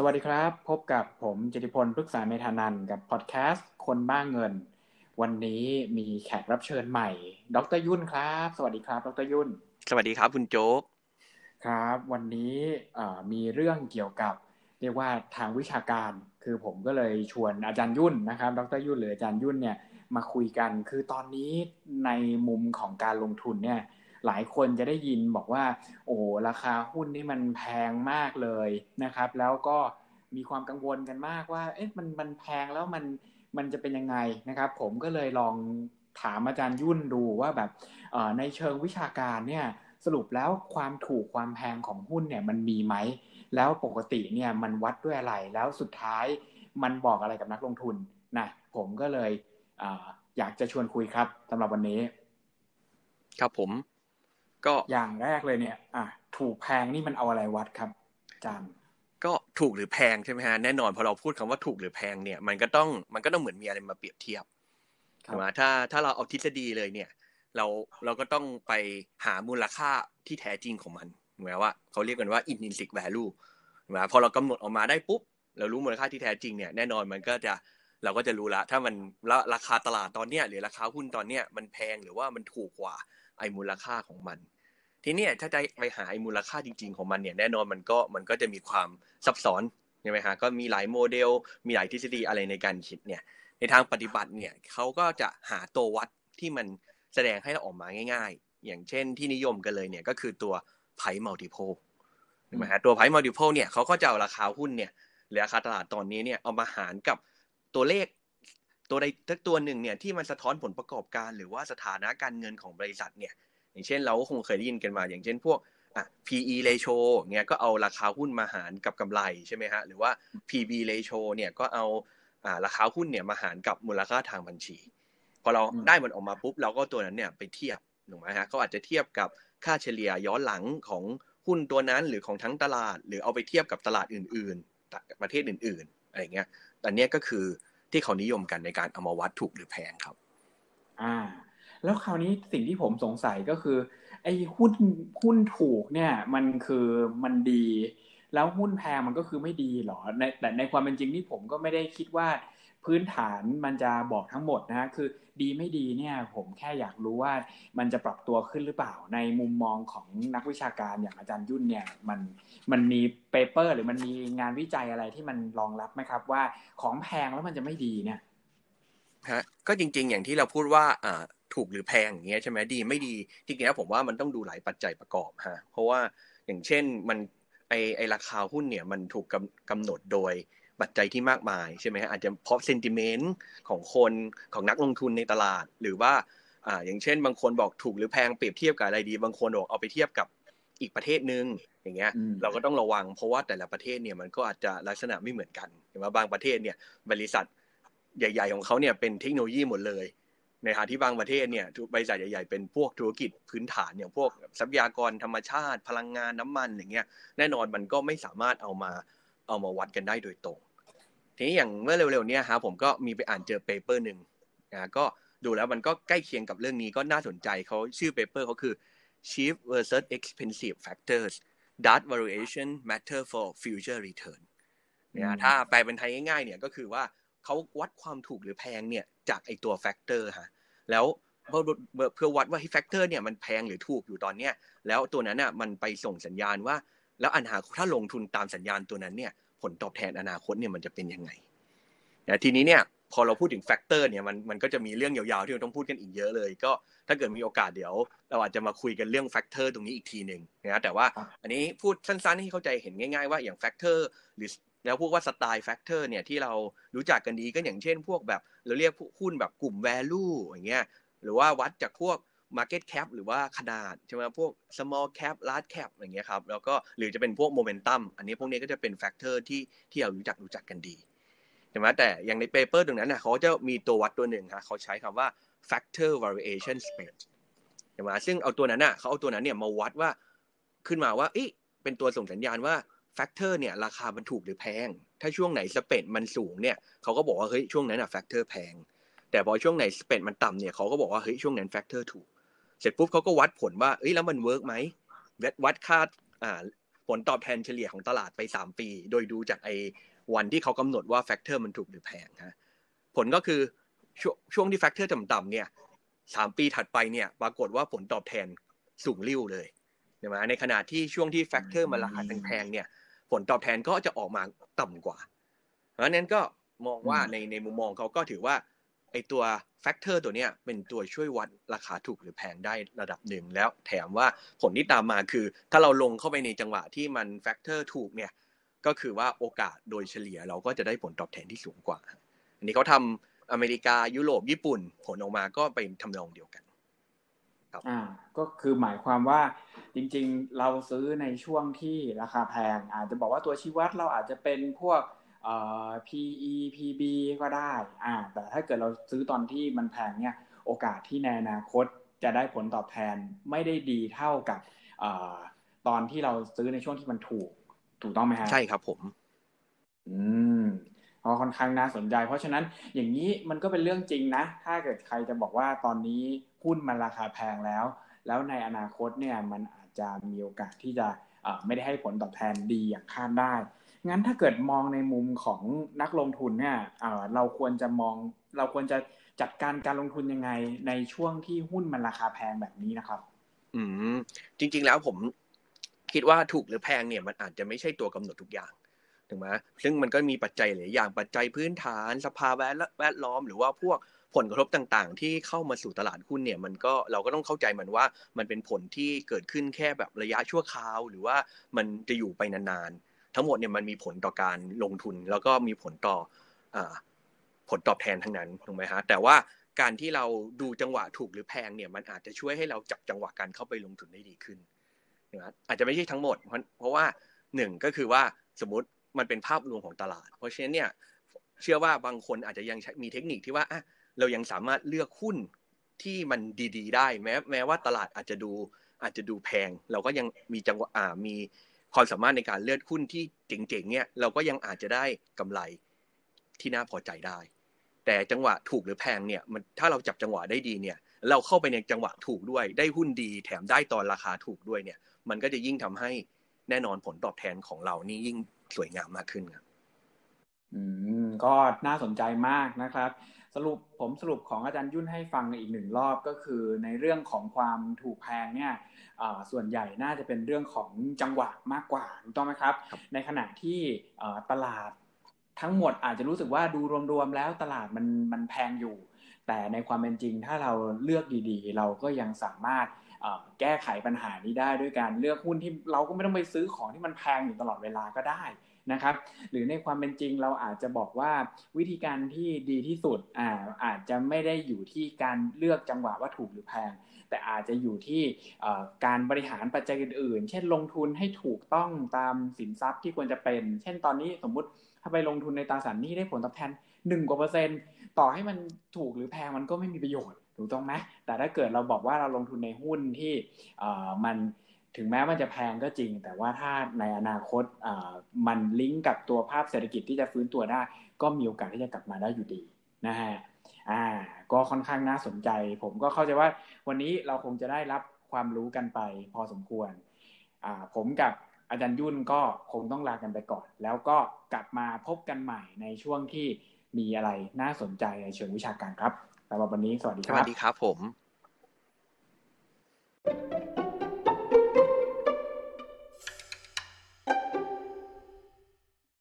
สวัสดีครับ พบกับผมจติพลพฤกษาเมธานันกับพอดแคสต์คนบ้างเงิน วันนี้มีแขกรับเชิญใหม่ ดรยุ่นครับ สวัสดีครับ ดรยุ่น สวัสดีครับคุณโจ๊กครับ วันนี้มีเรื่องเกี่ยวกับ เรียกว่าทางวิชาการ คือผมก็เลยชวนอาจารย์ยุ่นนะครับ ดรยุ่นหรืออาจารย์ยุ่นเนี่ยมาคุยกัน คือตอนนี้ในมุมของการลงทุนเนี่ย หลายคนจะได้ยินบอกว่า โอ้ราคาหุ้นนี่มันแพงมากเลยนะครับ แล้วก็มีความกังวลกันมากว่า เอ๊ะมันมันแพงแล้วมันมันจะเป็นยังไงนะครับ ผมก็เลยลองถามอาจารย์ยุ่นดูว่าแบบในเชิงวิชาการเนี่ยสรุปแล้วความถูกความแพงของหุ้นเนี่ยมันมีไหม แล้วปกติเนี่ยมันวัดด้วยอะไร แล้วสุดท้ายมันบอกอะไรกับนักลงทุนนะผมก็เลยออยากจะชวนคุยครับสำหรับวันนี้ ครับผม ก็อย่างแรกเลยเนี่ย อะถูกแพงนี่มันเอาอะไรวัดครับจานก็ถูกหรือแพงใช่ไหมฮะแน่นอนพอเราพูดคำว่าถูกหรือแพงเนี่ย มันก็ต้องมันก็ต้องเหมือนมีอะไรมาเปรียบเทียบถูกไหมถ้าถ้าเราเอาทฤษฎีเลยเนี่ย เราเราก็ต้องไปหามูลค่าที่แท้จริงของมันหมายว่าเขาเรียกกันว่า intrinsic value ถูกไหมพอเรากำหนดออกมาได้ปุ๊บเรารู้มูลค่าที่แท้จริงเนี่ยแน่นอนมันก็จะเราก็จะรู้ละถ้ามันราคาตลาดตอนเนี้ยหรือราคาหุ้นตอนเนี้ยมันแพงหรือว่ามันถูกกว่า ไอ้มูลค่าของมัน ทีนี้ถ้าจะไปหาไอ้มูลค่าจริง ๆของมันเนี่ยแน่นอนมันก็มันก็จะมีความซับซ้อนใช่ไหมฮะก็มีหลายโมเดล มีหลายทฤษฎีอะไรในการคิดเนี่ยในทางปฏิบัติเนี่ยเขาก็จะหาตัววัดที่มันแสดงให้เราออกมาง่าย ๆ อย่างเช่นที่นิยมกันเลยเนี่ยก็คือตัว price multiple ใช่ไหมฮะตัว price multiple เนี่ยเขาก็จะเอาราคาหุ้นเนี่ยหรือราคาตลาดตอนนี้เนี่ยเอามาหารกับตัวเลข ตัวใดทักตัวหนึ่งเนี่ยที่มันสะท้อนผลประกอบการ หรือว่าสถานะการเงินของบริษัทเนี่ยอย่างเช่นเราก็คงเคยได้ยินกันมา อย่างเช่นพวกอะ PE ratio เงี้ยก็เอาราคาหุ้นมาหารกับกำไรใช่ไหมฮะหรือว่า PB ratio เนี่ยก็เอาอ่าราคาหุ้นเนี่ยมาหารกับมูลค่าทางบัญชี พอเราได้มันออกมาปุ๊บเราก็ตัวนั้นเนี่ยไปเทียบถูกไหมฮะเขาอาจจะเทียบกับค่าเฉลี่ยย้อนหลังของหุ้นตัวนั้นหรือของทั้งตลาด หรือเอาไปเทียบกับตลาดอื่น ๆ ประเทศอื่น ๆอะไรเงี้ยอันนี้ก็คือ ที่เขานิยมกันในการเอามาวัดถูกหรือแพงครับ อ่า แล้วคราวนี้สิ่งที่ผมสงสัยก็คือ ไอ้หุ้นหุ้นถูกเนี่ย มันคือมันดี แล้วหุ้นแพงมันก็คือไม่ดีหรอในแต่ในความเป็นจริงนี่ผมก็ไม่ได้คิดว่า พื้นฐานมันจะบอกทั้งหมดนะฮะคือดีไม่ดีเนี่ยผมแค่อยากรู้ว่ามันจะปรับตัวขึ้นหรือเปล่า ในมุมมองของนักวิชาการอย่างอาจารย์ยุ่นเนี่ยมันมันมีเปเปอร์ หรือมันมีงานวิจัยอะไรที่มันรองรับไหมครับ ว่าของแพงแล้วมันจะไม่ดีเนี่ยฮะก็จริง ๆ อย่างที่เราพูดว่าอ่าถูกหรือแพงอย่างเงี้ยใช่ไหมดีไม่ดีจริงๆแล้วผมว่ามันต้องดูหลายปัจจัยประกอบฮะเพราะว่าอย่างเช่นมัน ไอไอราคาหุ้นเนี่ยมันถูกกำกำหนดโดยปัจจัยที่มากมายใช่ไหมฮะอาจจะเพราะเซนติเมนต์ของคนของนักลงทุนในตลาด หรือว่าอ่าอย่างเช่น บางคนบอกถูกหรือแพงเปรียบเทียบกับอะไรดี บางคนบอกเอาไปเทียบกับอีกประเทศหนึ่งอย่างเงี้ยเราก็ต้องระวังเพราะว่าแต่ละประเทศเนี่ยมันก็อาจจะลักษณะไม่เหมือนกันเห็นว่าบางประเทศเนี่ยบริษัทใหญ่ ๆ ของเขาเนี่ยเป็นเทคโนโลยีหมดเลย ในขณะที่บางประเทศเนี่ยบริษัทใหญ่ๆเป็นพวกธุรกิจพื้นฐานอย่างพวกทรัพยากรธรรมชาติ พลังงานน้ามันอย่างเงี้ยแน่นอนมันก็ไม่สามารถเอามาเอามาวัดกันได้โดยตรง ทีนี้อย่างเมื่อเร็วๆนี้ครับผมก็มีไปอ่านเจอ paper หนึ่งนะก็ดูแล้วมันก็ใกล้เคียงกับเรื่องนี้ก็น่าสนใจเขาชื่อ paper เขาคือ cheap versus expensive factors does valuation matter for future return เนี่ยถ้าแปลเป็นไทยง่ายๆเนี่ยก็คือว่า เขาวัดความถูกหรือแพงเนี่ยจากไอตัว factor ฮะแล้วเพื่อวัดว่า factor เนี่ยมันแพงหรือถูกอยู่ตอนเนี้ยแล้วตัวนั้นอะมันไปส่งสัญญาณว่า แล้วอันหาถ้าลงทุนตามสัญญาณตัวนั้นเนี่ยผลตอบแทนอนาคตเนี่ยมันจะเป็นยังไงนะทีนี้เนี่ยพอเราพูดถึง factor เนี่ยมันมันก็จะมีเรื่องยาวๆที่เราต้องพูดกันอีกเยอะเลย ก็ถ้าเกิดมีโอกาสเดี๋ยว เราอาจจะมาคุยกันเรื่อง factor ตรงนี้อีกทีหนึ่งนะแต่ว่าอันนี้พูดสั้นๆให้เข้าใจเห็นง่ายๆว่าอย่าง factor หรือ แล้วพวกว่า style factor เนี่ยที่เรารู้จักกันดีก็อย่างเช่น พวกแบบเราเรียกหุ้นแบบกลุ่ม value อย่างเงี้ยหรือว่าวัดจากพวก Market Cap หรือว่าขนาดใช่ไหมพวก small cap large cap อย่างเงี้ยครับแล้วก็หรือจะเป็นพวก momentum อันนี้พวกนี้ก็จะเป็น factor ที่ที่เรารู้จักรู้จักกันดีใช่ไหมแต่อย่างใน paper ตรงนั้นนะเขาจะมีตัววัดตัวหนึ่งครับเขาใช้คำว่า factor valuation spread ใช่ไหมซึ่งเอาตัวนั้นน่ะเขาเอาตัวนั้นเนี่ยมาวัดว่าขึ้นมาว่าอีเป็นตัวส่งสัญญาณว่า factor เนี่ยราคามันถูกหรือแพง ถ้าช่วงไหน spread มันสูงเนี่ยเขาก็บอกว่าเฮ้ยช่วงนั้นอะ factor แพง แต่พอช่วงไหน spread มันต่ำเนี่ยเขาก็บอกว่าเฮ้ยช่วงนั้น factor ถูก เสร็จปุ๊บเขาก็วัดผลว่าเอ้ยแล้วมัน work ไหมวัดค่าอ่าผลตอบแทนเฉลี่ยของตลาดไป 3 ปี โดยดูจากไอ้วันที่เขากำหนดว่า factor มันถูกหรือแพงฮะผลก็คือช่วงช่วงที่ factor ต่ำๆเนี่ยสามปีถัดไปเนี่ยปรากฏว่าผลตอบแทนสูงลิ่วเลยใช่ไหมในขณะที่ช่วงที่ factor มันราคาแพงๆเนี่ย ผลตอบแทนก็จะออกมาต่ำกว่าเพราะนั้นก็มองว่าในในมุมมองเขาก็ถือว่าไอตัว factor ตัวเนี้ยเป็นตัวช่วยวัดราคาถูกหรือแพงได้ระดับหนึ่งแล้วแถมว่าผลที่ตามมาคือ ถ้าเราลงเข้าไปในจังหวะที่มัน factor ถูกเนี่ยก็คือว่าโอกาสโดยเฉลี่ยเราก็จะได้ผลตอบแทนที่สูงกว่า อันนี้เขาทำอเมริกายุโรปญี่ปุ่นผลออกมาก็ไปทำนองเดียวกันครับ อ่าก็คือหมายความว่าจริงๆ เราซื้อในช่วงที่ราคาแพง อาจจะบอกว่าตัวชี้วัดเราอาจจะเป็นพวกเอ่อ PE PB ก็ได้อ่าแต่ถ้าเกิดเราซื้อตอนที่มันแพงเนี่ยโอกาสที่ในอนาคตจะได้ผลตอบแทนไม่ได้ดีเท่ากับอตอนที่เราซื้อในช่วงที่มันถูก ถูกต้องไหมฮะใช่ครับผม อืมเพราะค่อนข้างน่าสนใจ เพราะฉะนั้นอย่างนี้มันก็เป็นเรื่องจริงนะ ถ้าเกิดใครจะบอกว่าตอนนี้ หุ้นมันราคาแพงแล้ว แล้วในอนาคตเนี่ยมันอาจจะมีโอกาสที่จะไม่ได้ให้ผลตอบแทนดีอย่างคาดได้ งั้นถ้าเกิดมองในมุมของนักลงทุนเนี่ยเราควรจะมองเราควรจะจัดการการลงทุนยังไงในช่วงที่หุ้นมันราคาแพงแบบนี้นะครับ อืมจริง ๆ แล้วผมคิดว่าถูกหรือแพงเนี่ยมันอาจจะไม่ใช่ตัวกำหนดทุกอย่างถูกไหมซึ่งมันก็มีปัจจัยหลายอย่างปัจจัยพื้นฐานสภาแวดล้อม หรือว่าพวก ผลกระทบต่างๆ ที่เข้ามาสู่ตลาดหุ้นเนี่ยมันก็เราก็ต้องเข้าใจมันว่ามันเป็นผลที่เกิดขึ้นแค่แบบระยะชั่วคราว หรือว่ามันจะอยู่ไปนานๆ ทั้งหมดเนี่ยมันมีผลต่อการลงทุน แล้วก็มีผลต่อผลตอบแทนทั้งนั้นถูกไหมฮะแต่ว่าการที่เราดูจังหวะถูกหรือแพงเนี่ยมันอาจจะช่วยให้เราจับจังหวะการเข้าไปลงทุนได้ดีขึ้นนะอาจจะไม่ใช่ทั้งหมด เพราะเพราะว่าหนึ่งก็คือว่าสมมติมันเป็นภาพรวมของตลาด เพราะฉะนั้นเนี่ยเชื่อว่าบางคนอาจจะยังมีเทคนิคที่ว่าอะ เรายังสามารถเลือกหุ้นที่มันดี ๆ ได้แม้แม้ว่าตลาดอาจจะดูอาจจะดูแพง เราก็ยังมีจังหวะอ่ามีความสามารถในการเลือกหุ้นที่เจ๋งๆเนี่ยเราก็ยังอาจจะได้กำไรที่น่าพอใจได้ แต่จังหวะถูกหรือแพงเนี่ยมันถ้าเราจับจังหวะได้ดีเนี่ย เราเข้าไปในจังหวะถูกด้วย ได้หุ้นดีแถมได้ตอนราคาถูกด้วยเนี่ย มันก็จะยิ่งทำให้แน่นอนผลตอบแทนของเรานี่ยิ่งสวยงามมากขึ้นครับอืมก็น่าสนใจมากนะครับ สรุปผมสรุปของอาจารย์ยุ่นให้ฟังอีกหนึ่งรอบก็คือในเรื่องของความถูกแพงเนี่ยส่วนใหญ่น่าจะเป็นเรื่องของจังหวะมากกว่าถูกต้องไหมครับ ในขณะที่ตลาดทั้งหมดอาจจะรู้สึกว่าดูรวมๆแล้วตลาดมันมันแพงอยู่ แต่ในความเป็นจริงถ้าเราเลือกดีๆ เราก็ยังสามารถแก้ไขปัญหานี้ได้ด้วยการเลือกหุ้นที่เราก็ไม่ต้องไปซื้อของที่มันแพงอยู่ตลอดเวลาก็ได้ นะครับ หรือในความเป็นจริงเราอาจจะบอกว่าวิธีการที่ดีที่สุดอาอาจจะไม่ได้อยู่ที่การเลือกจังหวะว่าถูกหรือแพง แต่อาจจะอยู่ที่การบริหารปัจจัยอื่นๆ เช่นลงทุนให้ถูกต้องตามสินทรัพย์ที่ควรจะเป็น เช่นตอนนี้สมมุติถ้าไปลงทุนในตราสารหนี้ได้ผลตอบแทน1กว่าเปอร์เซ็นต์ต่อให้มันถูกหรือแพงมันก็ไม่มีประโยชน์ถูกต้องไหมแต่ถ้าเกิดเราบอกว่าเราลงทุนในหุ้นที่มัน ถึงแม้มันจะแพงก็จริง แต่ว่าถ้าในอนาคตมันลิงก์กับตัวภาพเศรษฐกิจที่จะฟื้นตัวได้ ก็มีโอกาสที่จะกลับมาได้อยู่ดีนะฮะอ่า ก็ค่อนข้างน่าสนใจ ผมก็เข้าใจว่าวันนี้เราคงจะได้รับความรู้กันไปพอสมควรอ่าผมกับอาจารย์ยุ่นก็คงต้องลากันไปก่อน แล้วก็กลับมาพบกันใหม่ในช่วงที่มีอะไรน่าสนใจในเชิงวิชาการครับสำหรับวันนี้สวัสดีครับ สวัสดีครับผม